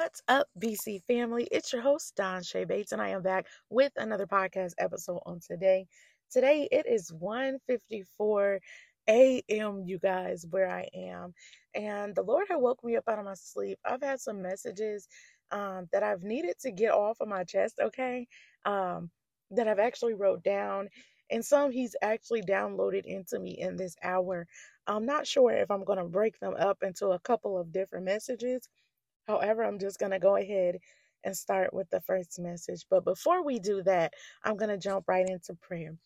What's up, BC family? It's your host, Don Shay Bates, and I am back with another podcast episode on today. Today it is 1:54 a.m. you guys where I am. And the Lord had woke me up out of my sleep. I've had some messages um, that I've needed to get off of my chest, okay? Um, that I've actually wrote down and some he's actually downloaded into me in this hour. I'm not sure if I'm going to break them up into a couple of different messages However, I'm just going to go ahead and start with the first message. But before we do that, I'm going to jump right into prayer.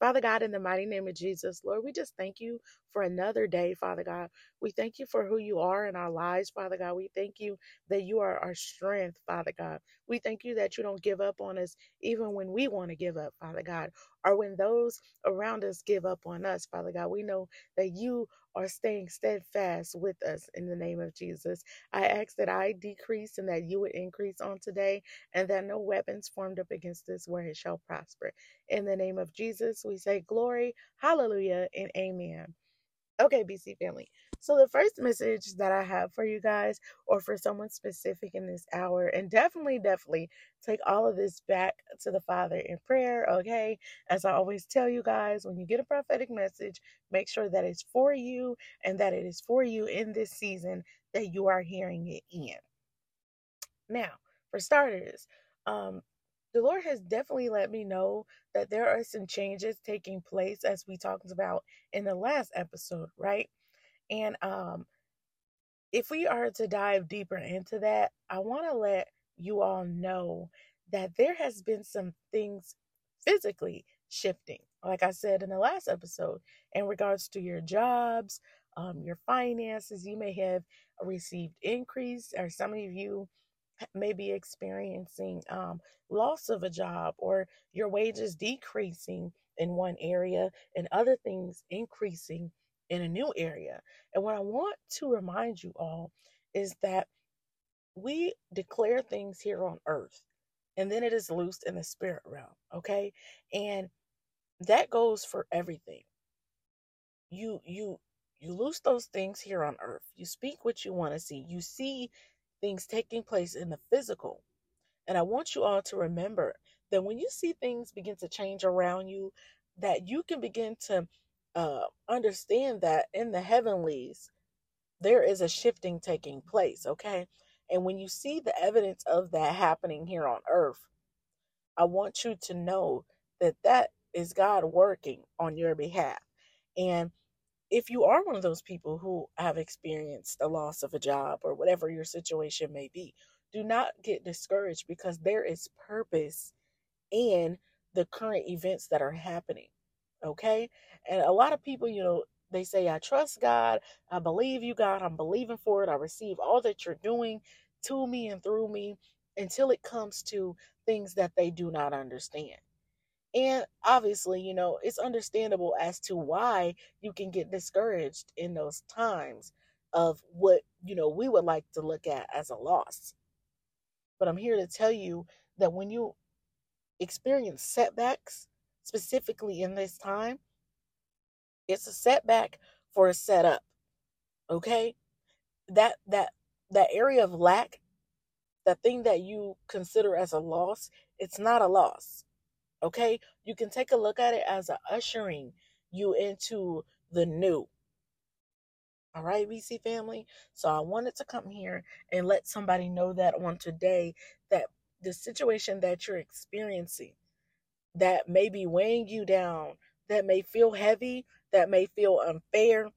Father God, in the mighty name of Jesus, Lord, we just thank you for another day, Father God. We thank you for who you are in our lives, Father God. We thank you that you are our strength, Father God. We thank you that you don't give up on us even when we want to give up, Father God, or when those around us give up on us, Father God. We know that you are staying steadfast with us in the name of Jesus. I ask that I decrease and that you would increase on today, and that no weapons formed up against us where it shall prosper. In the name of Jesus, we say glory, hallelujah, and amen. Okay, BC family. So, the first message that I have for you guys, or for someone specific in this hour, and definitely, definitely take all of this back to the Father in prayer, okay? As I always tell you guys, when you get a prophetic message, make sure that it's for you and that it is for you in this season that you are hearing it in. Now, for starters, um, the Lord has definitely let me know that there are some changes taking place as we talked about in the last episode, right? And um if we are to dive deeper into that, I want to let you all know that there has been some things physically shifting. Like I said in the last episode, in regards to your jobs, um, your finances, you may have received increase, or some of you may be experiencing um, loss of a job or your wages decreasing in one area and other things increasing in a new area. And what I want to remind you all is that we declare things here on earth and then it is loosed in the spirit realm, okay? And that goes for everything. You you you loose those things here on earth. You speak what you want to see. You see things taking place in the physical. And I want you all to remember that when you see things begin to change around you, that you can begin to uh, understand that in the heavenlies, there is a shifting taking place, okay? And when you see the evidence of that happening here on earth, I want you to know that that is God working on your behalf. And if you are one of those people who have experienced the loss of a job or whatever your situation may be, do not get discouraged because there is purpose in the current events that are happening. Okay? And a lot of people, you know, they say, I trust God. I believe you, God. I'm believing for it. I receive all that you're doing to me and through me until it comes to things that they do not understand. And obviously, you know, it's understandable as to why you can get discouraged in those times of what, you know, we would like to look at as a loss. But I'm here to tell you that when you experience setbacks, specifically in this time, it's a setback for a setup. Okay? That that that area of lack, that thing that you consider as a loss, it's not a loss. Okay? You can take a look at it as a ushering you into the new. All right, BC family. So I wanted to come here and let somebody know that on today that the situation that you're experiencing that may be weighing you down, that may feel heavy, that may feel unfair,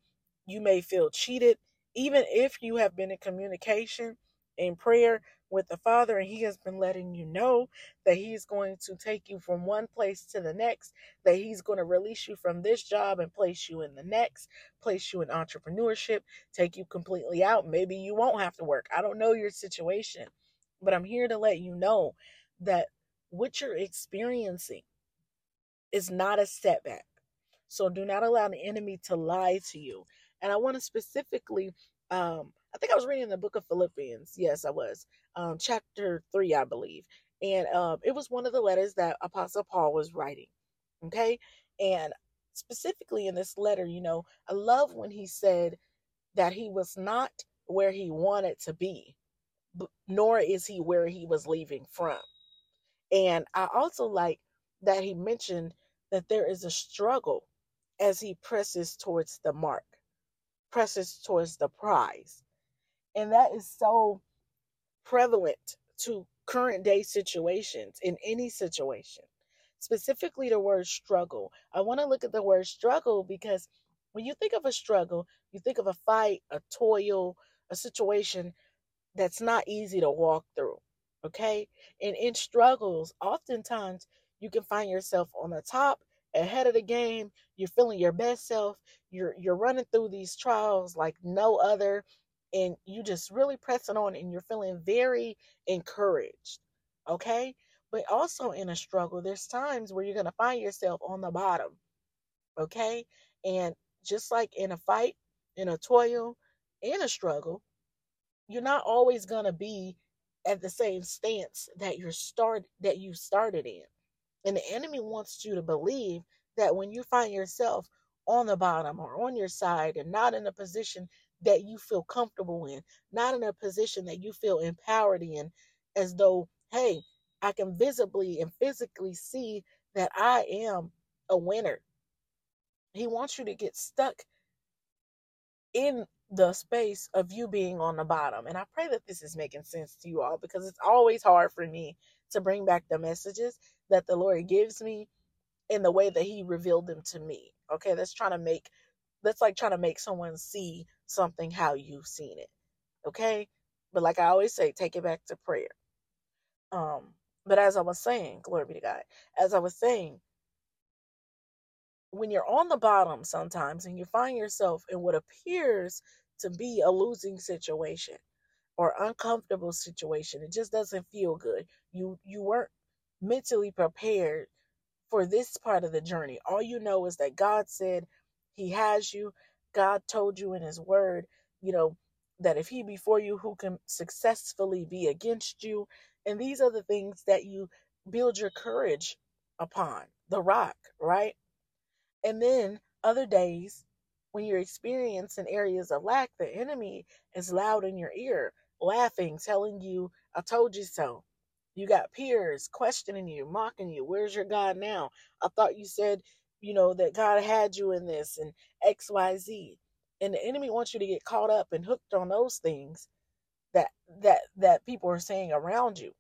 you may feel cheated, even if you have been in communication in prayer with the Father, and He has been letting you know that He's going to take you from one place to the next, that He's going to release you from this job and place you in the next, place you in entrepreneurship, take you completely out. Maybe you won't have to work. I don't know your situation, but I'm here to let you know that what you're experiencing is not a setback. So do not allow the enemy to lie to you. And I want to specifically um I think I was reading the book of Philippians. Yes, I was. Um, chapter three, I believe. And um, it was one of the letters that Apostle Paul was writing. Okay. And specifically in this letter, you know, I love when he said that he was not where he wanted to be, nor is he where he was leaving from. And I also like that he mentioned that there is a struggle as he presses towards the mark, presses towards the prize. And that is so prevalent to current day situations in any situation. Specifically, the word struggle. I want to look at the word struggle because when you think of a struggle, you think of a fight, a toil, a situation that's not easy to walk through. Okay. And in struggles, oftentimes you can find yourself on the top, ahead of the game. You're feeling your best self. You're you're running through these trials like no other. And you just really pressing on and you're feeling very encouraged. Okay. But also in a struggle, there's times where you're gonna find yourself on the bottom. Okay. And just like in a fight, in a toil, in a struggle, you're not always gonna be at the same stance that you're start that you started in. And the enemy wants you to believe that when you find yourself on the bottom or on your side and not in a position that you feel comfortable in, not in a position that you feel empowered in, as though, hey, I can visibly and physically see that I am a winner. He wants you to get stuck in the space of you being on the bottom. And I pray that this is making sense to you all because it's always hard for me to bring back the messages that the Lord gives me in the way that He revealed them to me. Okay, that's trying to make that's like trying to make someone see something how you've seen it. Okay? But like I always say, take it back to prayer. Um, but as I was saying, glory be to God, as I was saying, when you're on the bottom sometimes and you find yourself in what appears to be a losing situation or uncomfortable situation it just doesn't feel good you you weren't mentally prepared for this part of the journey all you know is that god said he has you god told you in his word you know that if he be for you who can successfully be against you and these are the things that you build your courage upon the rock right and then other days, when you're experiencing areas of lack, the enemy is loud in your ear, laughing, telling you, I told you so. You got peers questioning you, mocking you. Where's your God now? I thought you said, you know, that God had you in this and XYZ. And the enemy wants you to get caught up and hooked on those things that that that people are saying around you.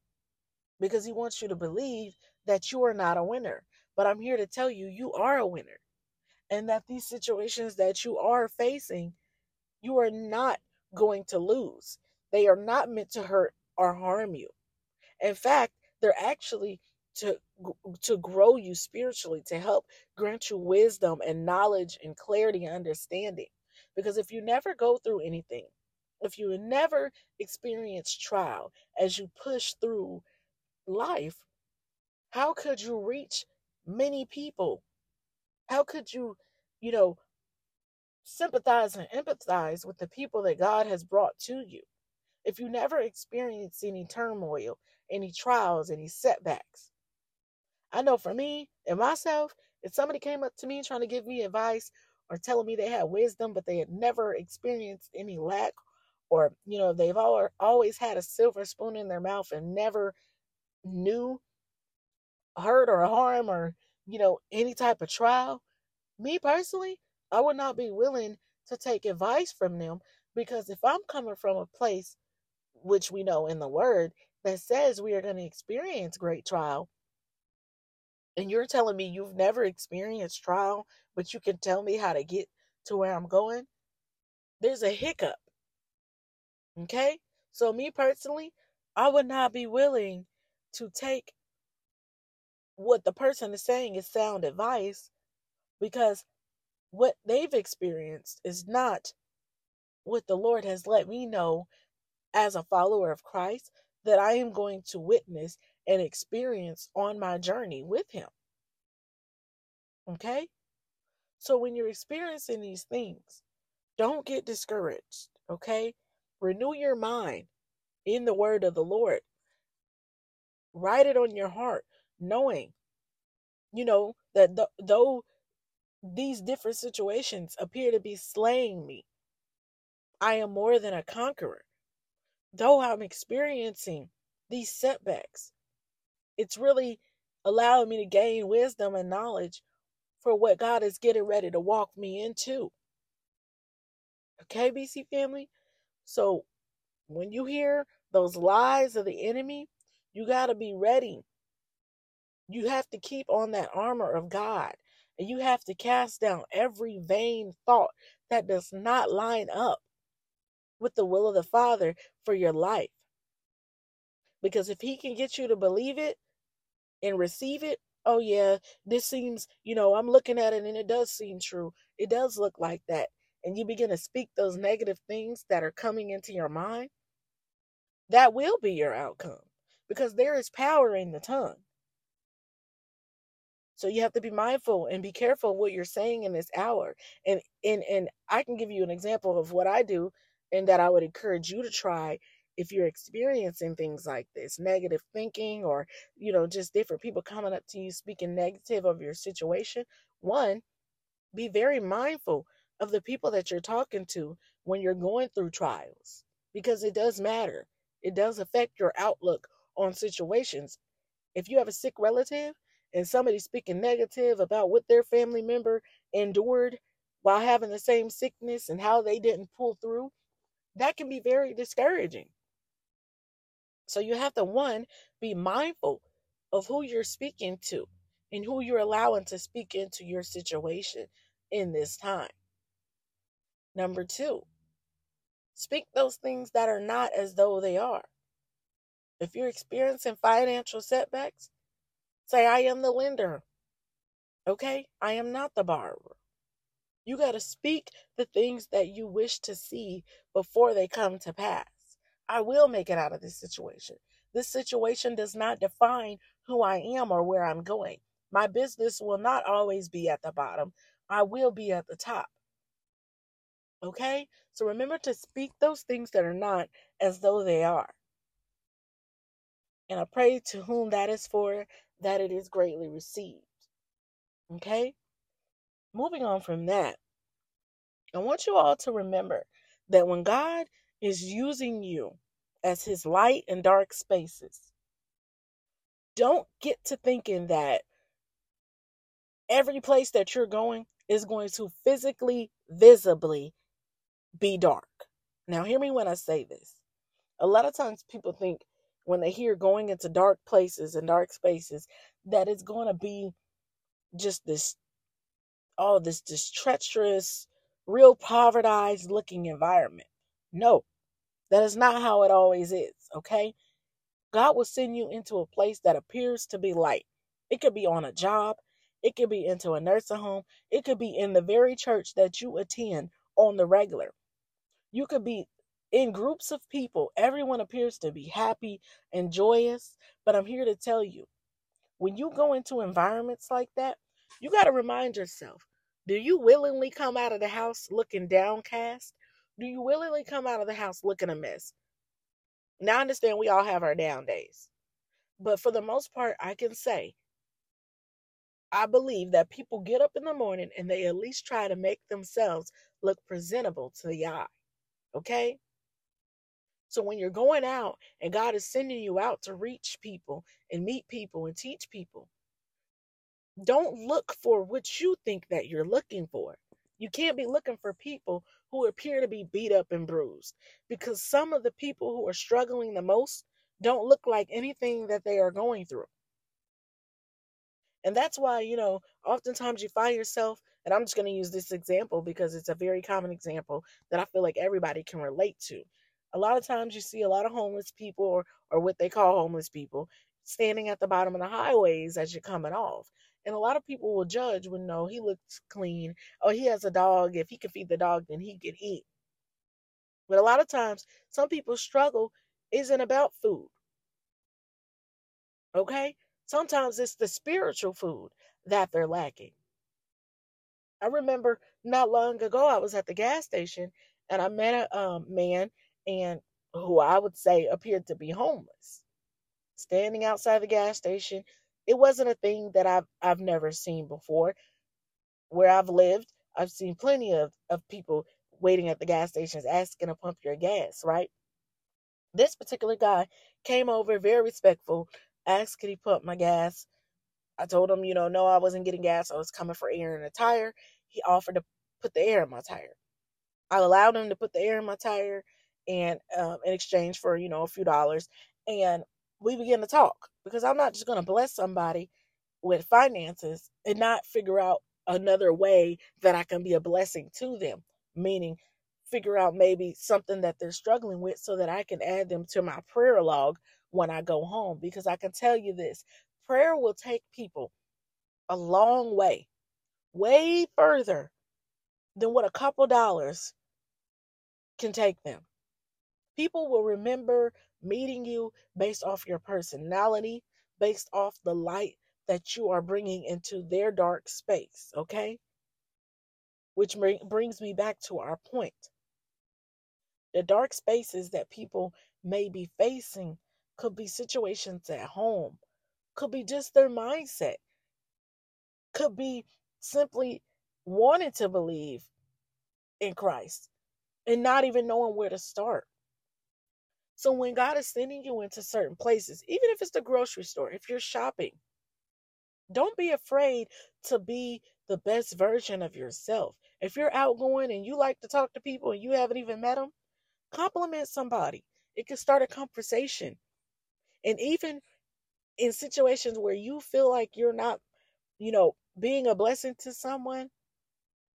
Because he wants you to believe that you are not a winner. But I'm here to tell you you are a winner and that these situations that you are facing, you are not going to lose. They are not meant to hurt or harm you. In fact, they're actually to to grow you spiritually, to help grant you wisdom and knowledge and clarity and understanding. Because if you never go through anything, if you never experience trial as you push through life, how could you reach many people how could you, you know, sympathize and empathize with the people that God has brought to you if you never experience any turmoil, any trials, any setbacks? I know for me and myself, if somebody came up to me trying to give me advice or telling me they had wisdom, but they had never experienced any lack, or you know, they've all, always had a silver spoon in their mouth and never knew hurt or harm or you know, any type of trial, me personally, I would not be willing to take advice from them because if I'm coming from a place, which we know in the word, that says we are going to experience great trial, and you're telling me you've never experienced trial, but you can tell me how to get to where I'm going, there's a hiccup. Okay? So, me personally, I would not be willing to take what the person is saying is sound advice because what they've experienced is not what the Lord has let me know as a follower of Christ that I am going to witness and experience on my journey with Him. Okay? So when you're experiencing these things, don't get discouraged. Okay? Renew your mind in the word of the Lord. Write it on your heart knowing, you know, that th- though these different situations appear to be slaying me, I am more than a conqueror though I'm experiencing these setbacks, it's really allowing me to gain wisdom and knowledge for what God is getting ready to walk me into. Okay, BC family? So when you hear those lies of the enemy, you got to be ready. You have to keep on that armor of God. And you have to cast down every vain thought that does not line up with the will of the Father for your life. Because if He can get you to believe it and receive it, oh, yeah, this seems, you know, I'm looking at it and it does seem true. It does look like that. And you begin to speak those negative things that are coming into your mind, that will be your outcome because there is power in the tongue. So you have to be mindful and be careful what you're saying in this hour. And and and I can give you an example of what I do and that I would encourage you to try if you're experiencing things like this, negative thinking or you know just different people coming up to you speaking negative of your situation. One, be very mindful of the people that you're talking to when you're going through trials because it does matter. It does affect your outlook on situations. If you have a sick relative and somebody speaking negative about what their family member endured while having the same sickness and how they didn't pull through, that can be very discouraging. So you have to, one, be mindful of who you're speaking to and who you're allowing to speak into your situation in this time. Number two, speak those things that are not as though they are. If you're experiencing financial setbacks, say, I am the lender. Okay? I am not the borrower. You got to speak the things that you wish to see before they come to pass. I will make it out of this situation. This situation does not define who I am or where I'm going. My business will not always be at the bottom, I will be at the top. Okay? So remember to speak those things that are not as though they are. And I pray to whom that is for, that it is greatly received. Okay? Moving on from that, I want you all to remember that when God is using you as his light in dark spaces, don't get to thinking that every place that you're going is going to physically, visibly be dark. Now, hear me when I say this. A lot of times people think when they hear going into dark places and dark spaces that it's going to be just this all this this treacherous real povertized looking environment no that is not how it always is okay? God will send you into a place that appears to be light. It could be on a job. It could be into a nursing home. It could be in the very church that you attend on the regular. You could be in groups of people, everyone appears to be happy and joyous. But I'm here to tell you when you go into environments like that, you got to remind yourself do you willingly come out of the house looking downcast? Do you willingly come out of the house looking a mess? Now, I understand we all have our down days. But for the most part, I can say, I believe that people get up in the morning and they at least try to make themselves look presentable to the eye. Okay? So when you're going out and God is sending you out to reach people and meet people and teach people, don't look for what you think that you're looking for. You can't be looking for people who appear to be beat up and bruised because some of the people who are struggling the most don't look like anything that they are going through. And that's why, you know, oftentimes you find yourself, and I'm just going to use this example because it's a very common example that I feel like everybody can relate to a lot of times you see a lot of homeless people or, or what they call homeless people standing at the bottom of the highways as you're coming off. And a lot of people will judge when no, he looks clean. Oh, he has a dog. If he can feed the dog, then he can eat. But a lot of times, some people's struggle isn't about food. Okay? Sometimes it's the spiritual food that they're lacking. I remember not long ago, I was at the gas station and I met a um, man and who I would say appeared to be homeless, standing outside the gas station. It wasn't a thing that I've I've never seen before. Where I've lived, I've seen plenty of, of people waiting at the gas stations asking to pump your gas, right? This particular guy came over, very respectful, asked, could he pump my gas? I told him, you know, no, I wasn't getting gas. I was coming for air in a tire. He offered to put the air in my tire. I allowed him to put the air in my tire and um, in exchange for, you know, a few dollars. And we began to talk because I'm not just going to bless somebody with finances and not figure out another way that I can be a blessing to them, meaning figure out maybe something that they're struggling with so that I can add them to my prayer log when I go home. Because I can tell you this prayer will take people a long way, way further than what a couple dollars can take them. People will remember meeting you based off your personality, based off the light that you are bringing into their dark space, okay? Which brings me back to our point. The dark spaces that people may be facing could be situations at home, could be just their mindset, could be simply wanting to believe in Christ and not even knowing where to start. So when God is sending you into certain places, even if it's the grocery store, if you're shopping, don't be afraid to be the best version of yourself. If you're outgoing and you like to talk to people and you haven't even met them, compliment somebody. It can start a conversation. And even in situations where you feel like you're not, you know, being a blessing to someone,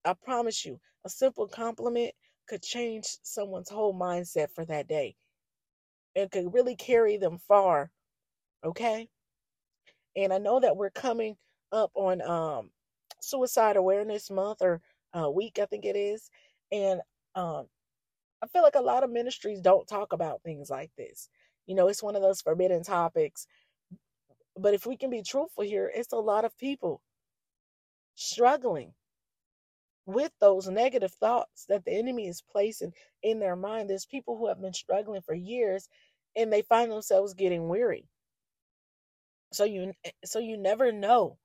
I promise you, a simple compliment could change someone's whole mindset for that day. It could really carry them far. Okay? And I know that we're coming up on um suicide awareness month or uh, week, I think it is. And um I feel like a lot of ministries don't talk about things like this. You know, it's one of those forbidden topics. But if we can be truthful here, it's a lot of people struggling with those negative thoughts that the enemy is placing in their mind. There's people who have been struggling for years and they find themselves getting weary. So you eh, so you never know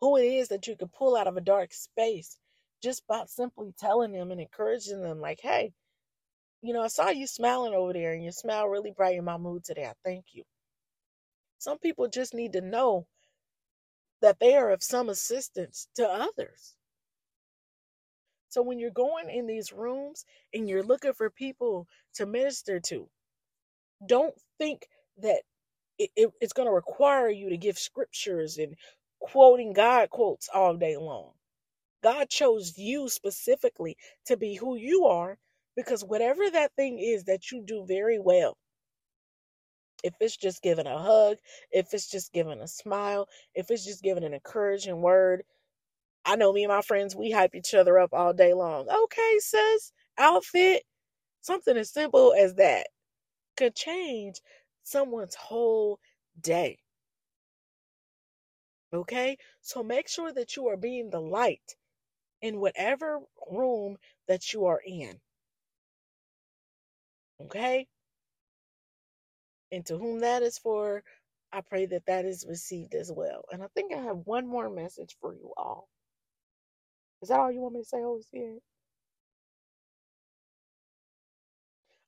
who it is that you can pull out of a dark space just by simply telling them and encouraging them like, "Hey, you know, I saw you smiling over there and your smile really brightened my mood today. I thank you." Some people just need to know that they are of some assistance to others. So when you're going in these rooms and you're looking for people to minister to, don't think that it, it, it's going to require you to give scriptures and quoting God quotes all day long. God chose you specifically to be who you are because whatever that thing is that you do very well, if it's just giving a hug, if it's just giving a smile, if it's just giving an encouraging word, I know me and my friends, we hype each other up all day long. Okay, sis, outfit, something as simple as that could change someone's whole day. Okay, so make sure that you are being the light in whatever room that you are in. Okay, and to whom that is for, I pray that that is received as well. And I think I have one more message for you all. Is that all you want me to say, Holy Spirit?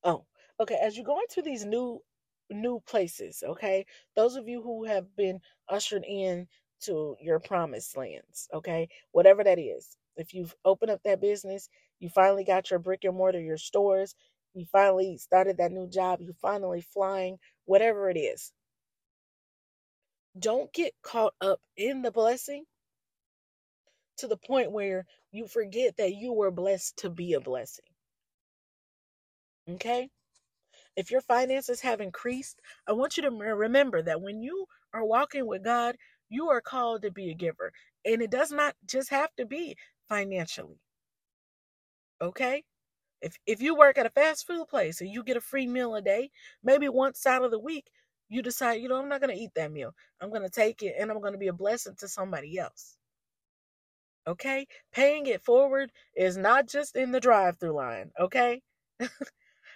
Oh, okay. As you go into these new new places, okay? Those of you who have been ushered in to your promised lands, okay? Whatever that is. If you've opened up that business, you finally got your brick and mortar, your stores, you finally started that new job, you finally flying, whatever it is. Don't get caught up in the blessing to the point where you forget that you were blessed to be a blessing. Okay? If your finances have increased, I want you to remember that when you are walking with God, you are called to be a giver. And it does not just have to be financially. Okay? If if you work at a fast food place and you get a free meal a day, maybe once out of the week, you decide, you know, I'm not going to eat that meal. I'm going to take it and I'm going to be a blessing to somebody else. Okay? Paying it forward is not just in the drive through line. Okay?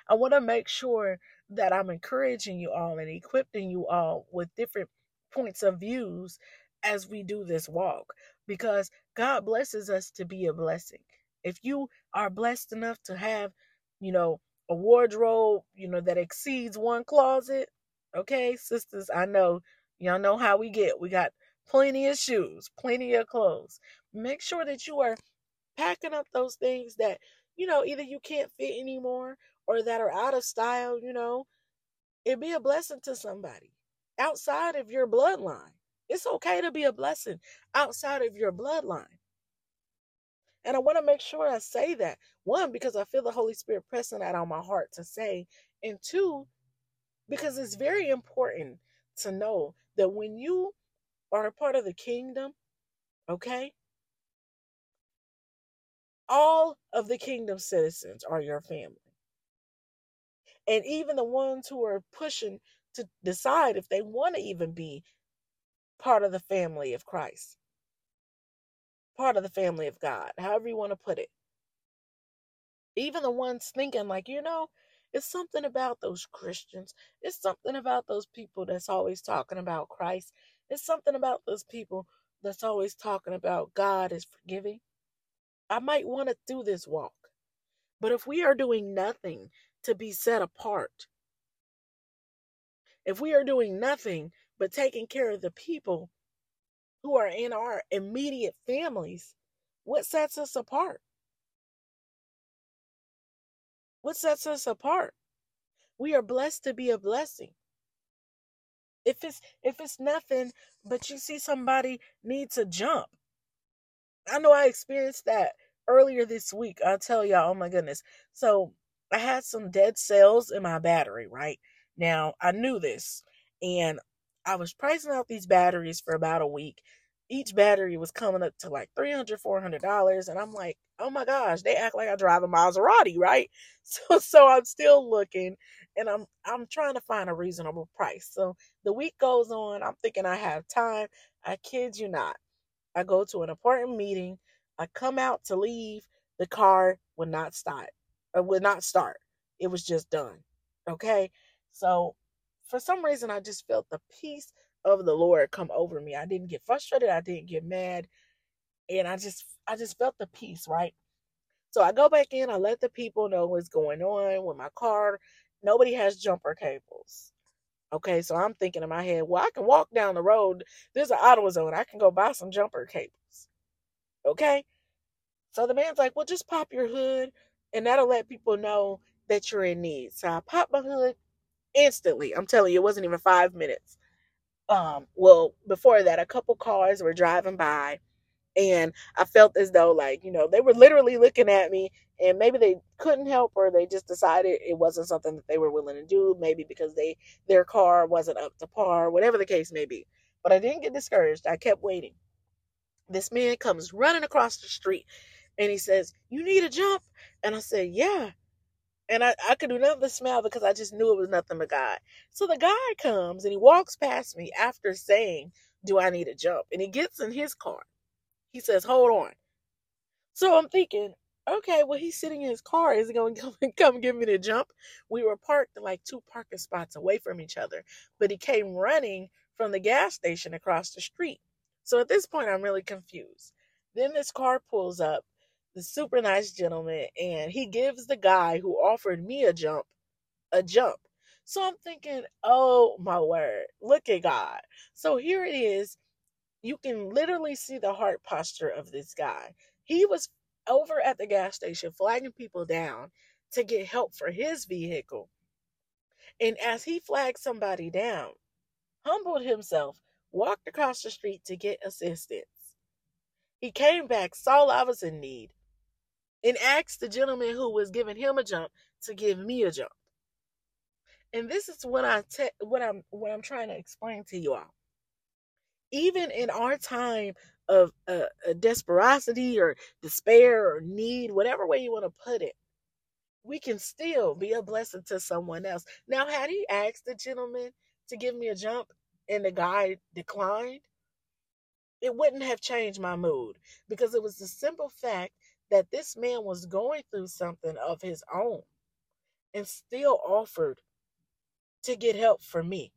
I want to make sure that I'm encouraging you all and equipping you all with different points of views as we do this walk because God blesses us to be a blessing. If you are blessed enough to have, you know, a wardrobe, you know, that exceeds one closet. Okay, sisters, I know y'all know how we get. We got plenty of shoes, plenty of clothes. Make sure that you are packing up those things that, you know, either you can't fit anymore or that are out of style, you know. It'd be a blessing to somebody outside of your bloodline. It's okay to be a blessing outside of your bloodline. And I want to make sure I say that. One, because I feel the Holy Spirit pressing that on my heart to say. And two, because it's very important to know that when you are a part of the kingdom, okay, all of the kingdom citizens are your family. And even the ones who are pushing to decide if they want to even be part of the family of Christ part of the family of God, however you want to put it. Even the ones thinking, like, you know, it's something about those Christians. It's something about those people that's always talking about Christ. It's something about those people that's always talking about God is forgiving. I might want to do this walk. But if we are doing nothing to be set apart, if we are doing nothing but taking care of the people who are in our immediate families, what sets us apart? What sets us apart? We are blessed to be a blessing. If it's if it's nothing but you see somebody needs a jump. I know I experienced that earlier this week. I'll tell y'all, oh my goodness. So I had some dead cells in my battery, right? Now I knew this and I was pricing out these batteries for about a week. Each battery was coming up to like $300, $400. And I'm like, oh my gosh, they act like I drive a Maserati, right? So, so I'm still looking and I'm, I'm trying to find a reasonable price. So the week goes on. I'm thinking I have time. I kid you not. I go to an important meeting. I come out to leave. The car would not start. It would not start. It was just done. Okay. So for some reason, I just felt the peace of the Lord come over me. I didn't get frustrated. I didn't get mad. And I just, I just felt the peace, right? So I go back in. I let the people know what's going on with my car. Nobody has jumper cables. Okay, so I'm thinking in my head, well, I can walk down the road. There's an Zone. I can go buy some jumper cables. Okay? So the man's like, well, just pop your hood and that'll let people know that you're in need. So I pop my hood, instantly. I'm telling you, it wasn't even five minutes. Um, well, before that, a couple cars were driving by, and I felt as though, like, you know, they were literally looking at me, and maybe they couldn't help, or they just decided it wasn't something that they were willing to do, maybe because they their car wasn't up to par, whatever the case may be. But I didn't get discouraged. I kept waiting. This man comes running across the street, and he says, "You need a jump?" And I said, "Yeah." And I, I could do nothing but smile because I just knew it was nothing but God. So the guy comes and he walks past me after saying, Do I need a jump? And he gets in his car. He says, Hold on. So I'm thinking, okay, well, he's sitting in his car. Is he going to come, come give me the jump? We were parked like two parking spots away from each other, but he came running from the gas station across the street. So at this point, I'm really confused. Then this car pulls up the super nice gentleman, and he gives the guy who offered me a jump a jump. So I'm thinking, oh my word, look at God. So here it is. You can literally see the heart posture of this guy. He was over at the gas station flagging people down to get help for his vehicle. And as he flagged somebody down, humbled himself, walked across the street to get assistance. He came back, saw I was in need, and asked the gentleman who was giving him a jump to give me a jump. And this is what I te- what I'm what I'm trying to explain to you all. Even in our time of uh, desperosity or despair or need, whatever way you want to put it, we can still be a blessing to someone else. Now, had he asked the gentleman to give me a jump and the guy declined, it wouldn't have changed my mood because it was the simple fact that this man was going through something of his own and still offered to get help for me.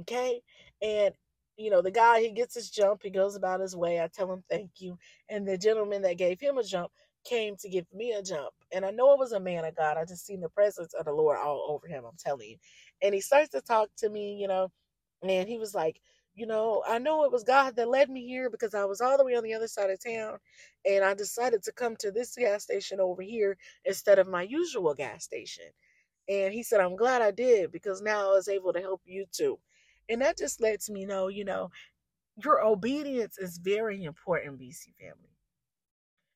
Okay? And you know, the guy he gets his jump, he goes about his way. I tell him thank you. And the gentleman that gave him a jump came to give me a jump. And I know it was a man of God. I just seen the presence of the Lord all over him, I'm telling you. And he starts to talk to me, you know, and he was like, you know, I know it was God that led me here because I was all the way on the other side of town and I decided to come to this gas station over here instead of my usual gas station. And he said, I'm glad I did because now I was able to help you too. And that just lets me know, you know, your obedience is very important, BC family.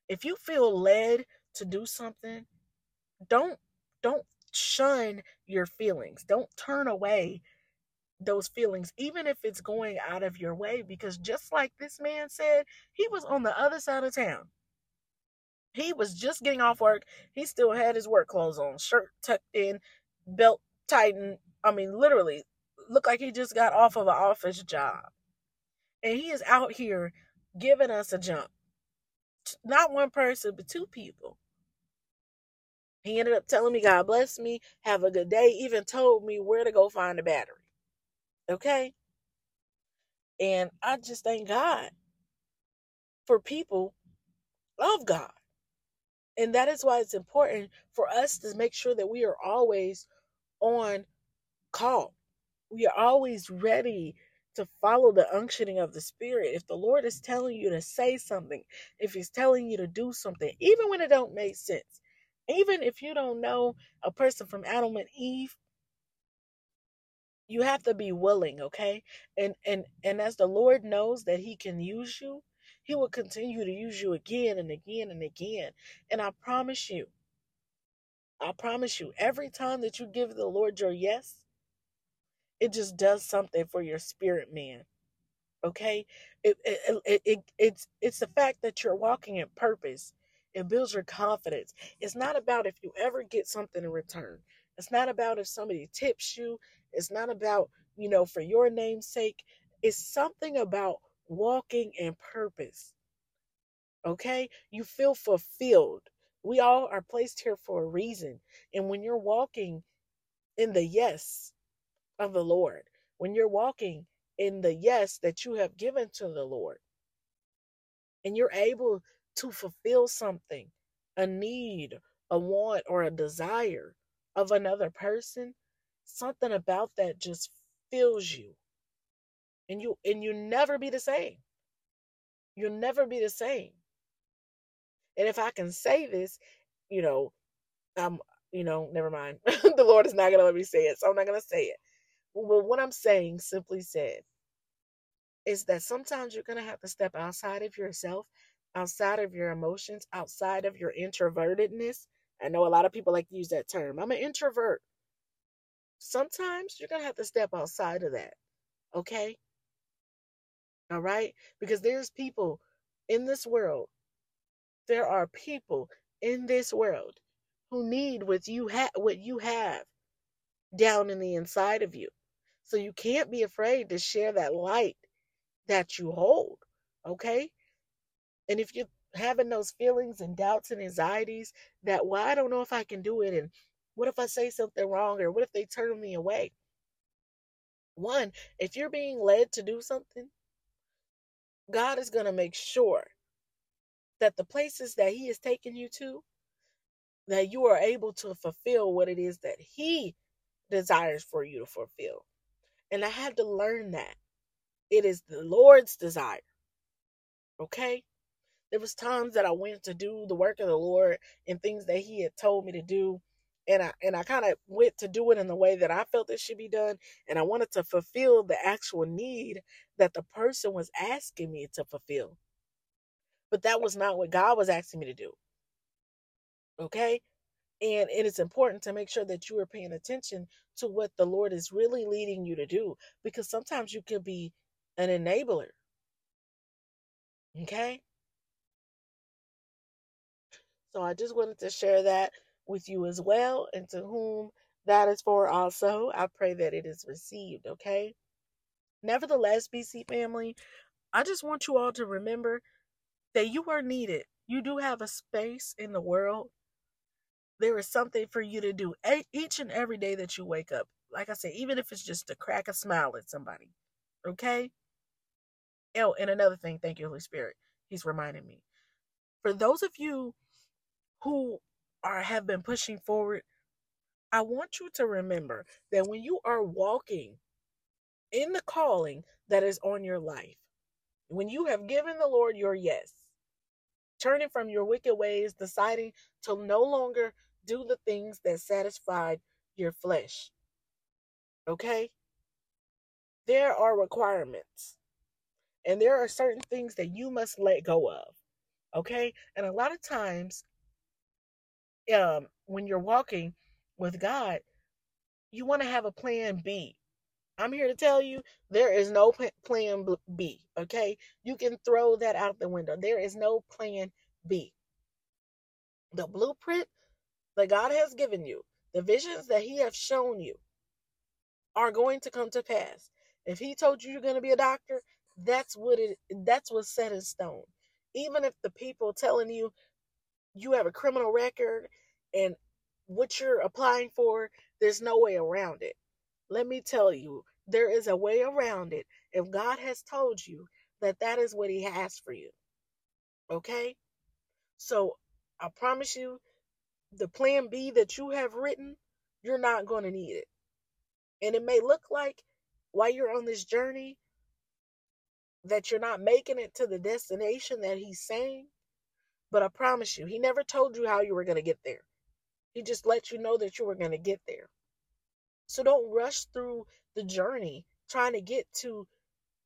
If you feel led to do something, don't don't shun your feelings. Don't turn away those feelings, even if it's going out of your way, because just like this man said, he was on the other side of town. He was just getting off work. He still had his work clothes on, shirt tucked in, belt tightened. I mean, literally, looked like he just got off of an office job. And he is out here giving us a jump. Not one person, but two people. He ended up telling me, God bless me, have a good day, even told me where to go find a battery. Okay? And I just thank God for people of God. And that is why it's important for us to make sure that we are always on call. We are always ready to follow the unctioning of the Spirit. If the Lord is telling you to say something, if He's telling you to do something, even when it don't make sense, even if you don't know a person from Adam and Eve, you have to be willing okay and and and as the lord knows that he can use you he will continue to use you again and again and again and i promise you i promise you every time that you give the lord your yes it just does something for your spirit man okay it, it, it, it it's it's the fact that you're walking in purpose it builds your confidence it's not about if you ever get something in return it's not about if somebody tips you it's not about, you know, for your name's sake. It's something about walking in purpose. Okay? You feel fulfilled. We all are placed here for a reason. And when you're walking in the yes of the Lord, when you're walking in the yes that you have given to the Lord, and you're able to fulfill something, a need, a want, or a desire of another person, something about that just fills you. And you and you never be the same. You'll never be the same. And if i can say this you know i'm you know never mind. The lord is not to let me say it so i'm not to say it well what i'm saying simply said is that sometimes you're going to have to step outside of yourself outside of your emotions outside of your introvertedness i know a lot of people like to use that term i'm an introvert sometimes you're going to have to step outside of that. Okay? All right? Because there's people in this world. There are people in this world who need what you have what you have down in the inside of you. So you can't be afraid to share that light that you hold. Okay? And if you're having those feelings and doubts and anxieties that well, I don't know if I can do it and what if I say something wrong or what if they turn me away? One, if you're being led to do something, God is going to make sure that the places that He is taking you to, that you are able to fulfill what it is that He desires for you to fulfill. And I had to learn that. It is the Lord's desire. Okay? There was times that I went to do the work of the Lord and things that He had told me to do and I and I kind of went to do it in the way that I felt it should be done, and I wanted to fulfill the actual need that the person was asking me to fulfill. But that was not what God was asking me to do. Okay? And it is important to make sure that you are paying attention to what the Lord is really leading you to do because sometimes you can be an enabler. Okay? So I just wanted to share that with you as well, and to whom that is for also. I pray that it is received, okay? Nevertheless, BC family, I just want you all to remember that you are needed. You do have a space in the world. There is something for you to do each and every day that you wake up. Like I said, even if it's just to crack a smile at somebody, okay? Oh, and another thing, thank you, Holy Spirit. He's reminding me. For those of you who are have been pushing forward, I want you to remember that when you are walking in the calling that is on your life, when you have given the Lord your yes, turning from your wicked ways, deciding to no longer do the things that satisfied your flesh. Okay? There are requirements. And there are certain things that you must let go of. Okay? And a lot of times, um, when you're walking with God, you want to have a plan B. I'm here to tell you there is no plan B. Okay? You can throw that out the window. There is no plan B. The blueprint that God has given you, the visions that He has shown you, are going to come to pass. If He told you you're going to be a doctor, that's what it. That's what's set in stone. Even if the people telling you you have a criminal record and what you're applying for, there's no way around it. Let me tell you, there is a way around it. If God has told you that that is what He has for you, okay? So I promise you, the plan B that you have written, you're not going to need it. And it may look like while you're on this journey that you're not making it to the destination that He's saying, but I promise you, He never told you how you were going to get there. He just let you know that you were going to get there. So don't rush through the journey trying to get to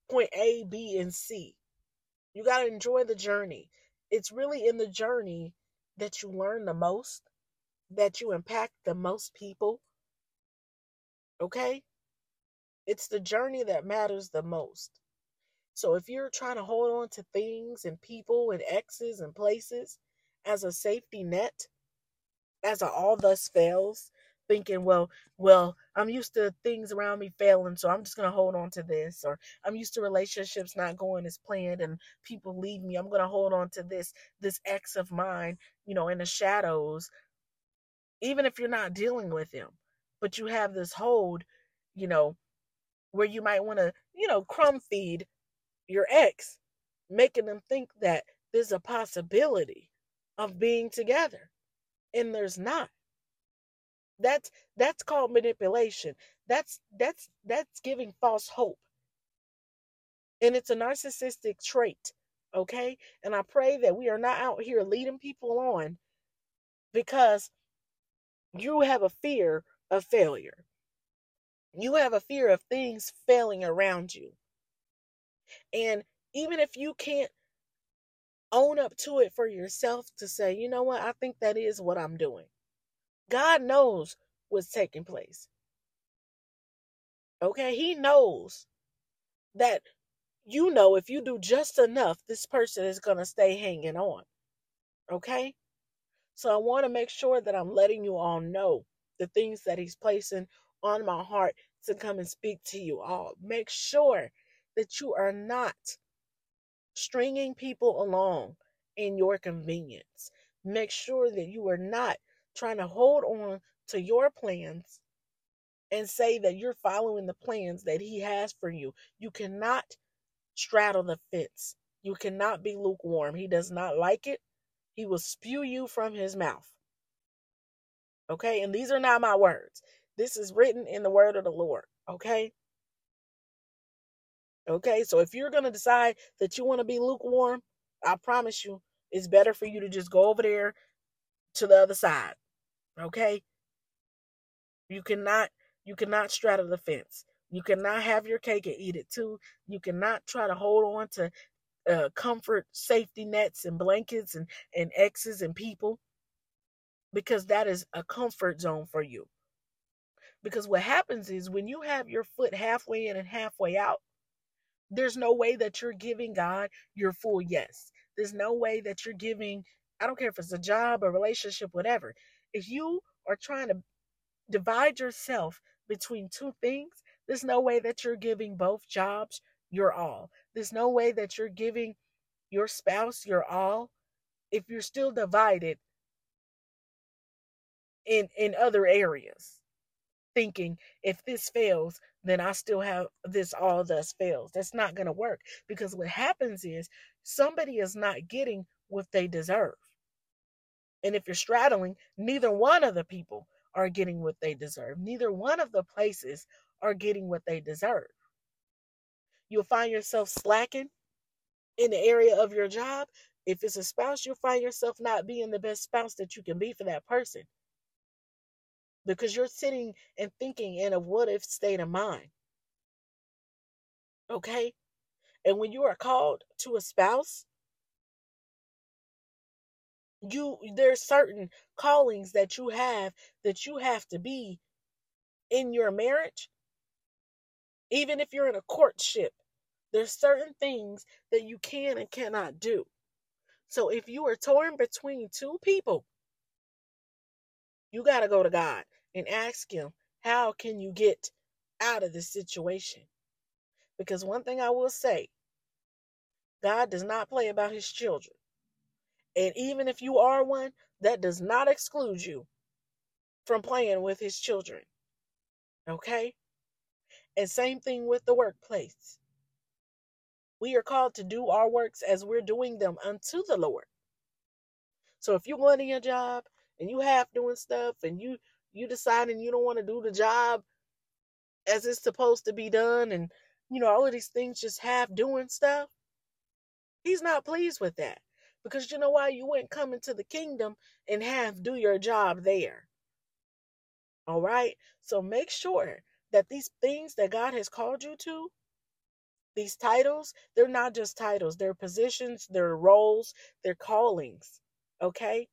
point A, B, and C. You got to enjoy the journey. It's really in the journey that you learn the most, that you impact the most people. Okay? It's the journey that matters the most. So if you're trying to hold on to things and people and exes and places as a safety net, as a all thus fails, thinking, well, well, I'm used to things around me failing, so I'm just gonna hold on to this, or I'm used to relationships not going as planned and people leave me. I'm gonna hold on to this this ex of mine, you know, in the shadows, even if you're not dealing with him, but you have this hold, you know, where you might want to, you know, crumb feed your ex, making them think that there's a possibility of being together. And there's not. That's that's called manipulation. That's that's that's giving false hope. And it's a narcissistic trait, okay? And I pray that we are not out here leading people on because you have a fear of failure. You have a fear of things failing around you. And even if you can't own up to it for yourself to say, you know what, I think that is what I'm doing. God knows what's taking place. Okay, He knows that you know if you do just enough, this person is going to stay hanging on. Okay, so I want to make sure that I'm letting you all know the things that He's placing on my heart to come and speak to you all. Make sure that you are not stringing people along in your convenience. Make sure that you are not trying to hold on to your plans and say that you're following the plans that he has for you. You cannot straddle the fence. You cannot be lukewarm. He does not like it. He will spew you from his mouth. Okay? And these are not my words. This is written in the word of the Lord. Okay? Okay? So if you're going to decide that you want to be lukewarm, I promise you, it's better for you to just go over there to the other side. Okay? You cannot you cannot straddle the fence. You cannot have your cake and eat it too. You cannot try to hold on to uh, comfort safety nets and blankets and, and exes and people because that is a comfort zone for you. Because what happens is when you have your foot halfway in and halfway out, there's no way that you're giving God your full yes. There's no way that you're giving, I don't care if it's a job, a relationship, whatever. If you are trying to divide yourself between two things, there's no way that you're giving both jobs your all. There's no way that you're giving your spouse your all if you're still divided in in other areas thinking if this fails then i still have this all thus fails that's not going to work because what happens is somebody is not getting what they deserve And if you're straddling, neither one of the people are getting what they deserve. Neither one of the places are getting what they deserve. You'll find yourself slacking in the area of your job. If it's a spouse, you'll find yourself not being the best spouse that you can be for that person because you're sitting and thinking in a what if state of mind. Okay? And when you are called to a spouse, you there's certain callings that you have that you have to be in your marriage even if you're in a courtship there's certain things that you can and cannot do so if you are torn between two people you got to go to god and ask him how can you get out of this situation because one thing i will say god does not play about his children and even if you are one, that does not exclude you from playing with his children. Okay? And same thing with the workplace. We are called to do our works as we're doing them unto the Lord. So if you're going to your job and you half doing stuff and you you deciding you don't want to do the job as it's supposed to be done and you know all of these things just half doing stuff, he's not pleased with that. Because you know why? You wouldn't come into the kingdom and half do your job there. All right? So make sure that these things that God has called you to, these titles, they're not just titles, they're positions, they're roles, they're callings. Okay?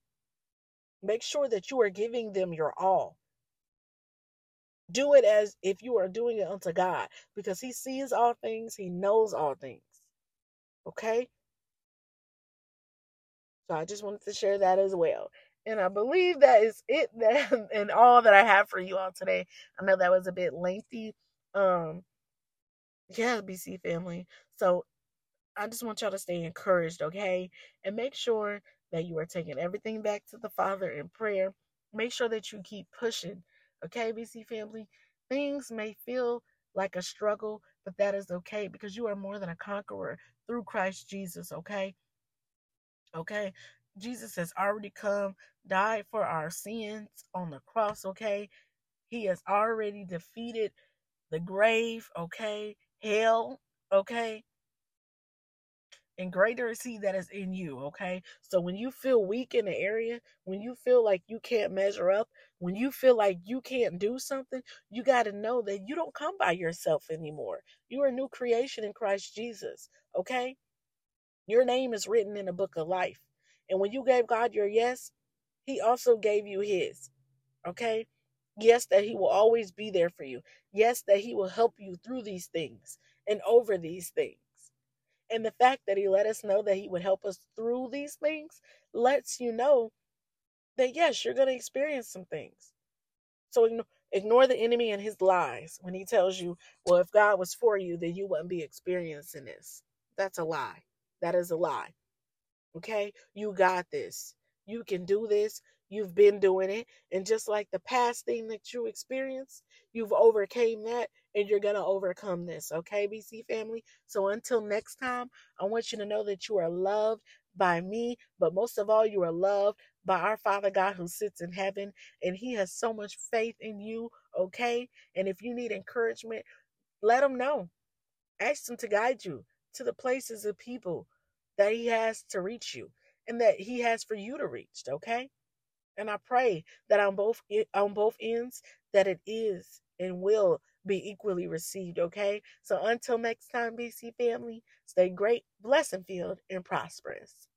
Make sure that you are giving them your all. Do it as if you are doing it unto God because He sees all things, He knows all things. Okay? So I just wanted to share that as well. And I believe that is it that and all that I have for you all today. I know that was a bit lengthy. Um yeah, BC family. So I just want y'all to stay encouraged, okay? And make sure that you are taking everything back to the Father in prayer. Make sure that you keep pushing, okay, BC family? Things may feel like a struggle, but that is okay because you are more than a conqueror through Christ Jesus, okay? Okay. Jesus has already come, died for our sins on the cross. Okay. He has already defeated the grave. Okay. Hell. Okay. And greater is he that is in you. Okay. So when you feel weak in the area, when you feel like you can't measure up, when you feel like you can't do something, you got to know that you don't come by yourself anymore. You are a new creation in Christ Jesus. Okay. Your name is written in the book of life. And when you gave God your yes, He also gave you His. Okay? Yes, that He will always be there for you. Yes, that He will help you through these things and over these things. And the fact that He let us know that He would help us through these things lets you know that yes, you're going to experience some things. So ignore the enemy and his lies when he tells you, well, if God was for you, then you wouldn't be experiencing this. That's a lie. That is a lie. Okay? You got this. You can do this. You've been doing it. And just like the past thing that you experienced, you've overcame that and you're going to overcome this. Okay, BC family? So until next time, I want you to know that you are loved by me, but most of all, you are loved by our Father God who sits in heaven, and He has so much faith in you. Okay? And if you need encouragement, let Him know. Ask Him to guide you to the places of people that he has to reach you and that he has for you to reach, okay? And I pray that on both on both ends that it is and will be equally received, okay? So until next time, BC family, stay great, blessed, filled, and prosperous.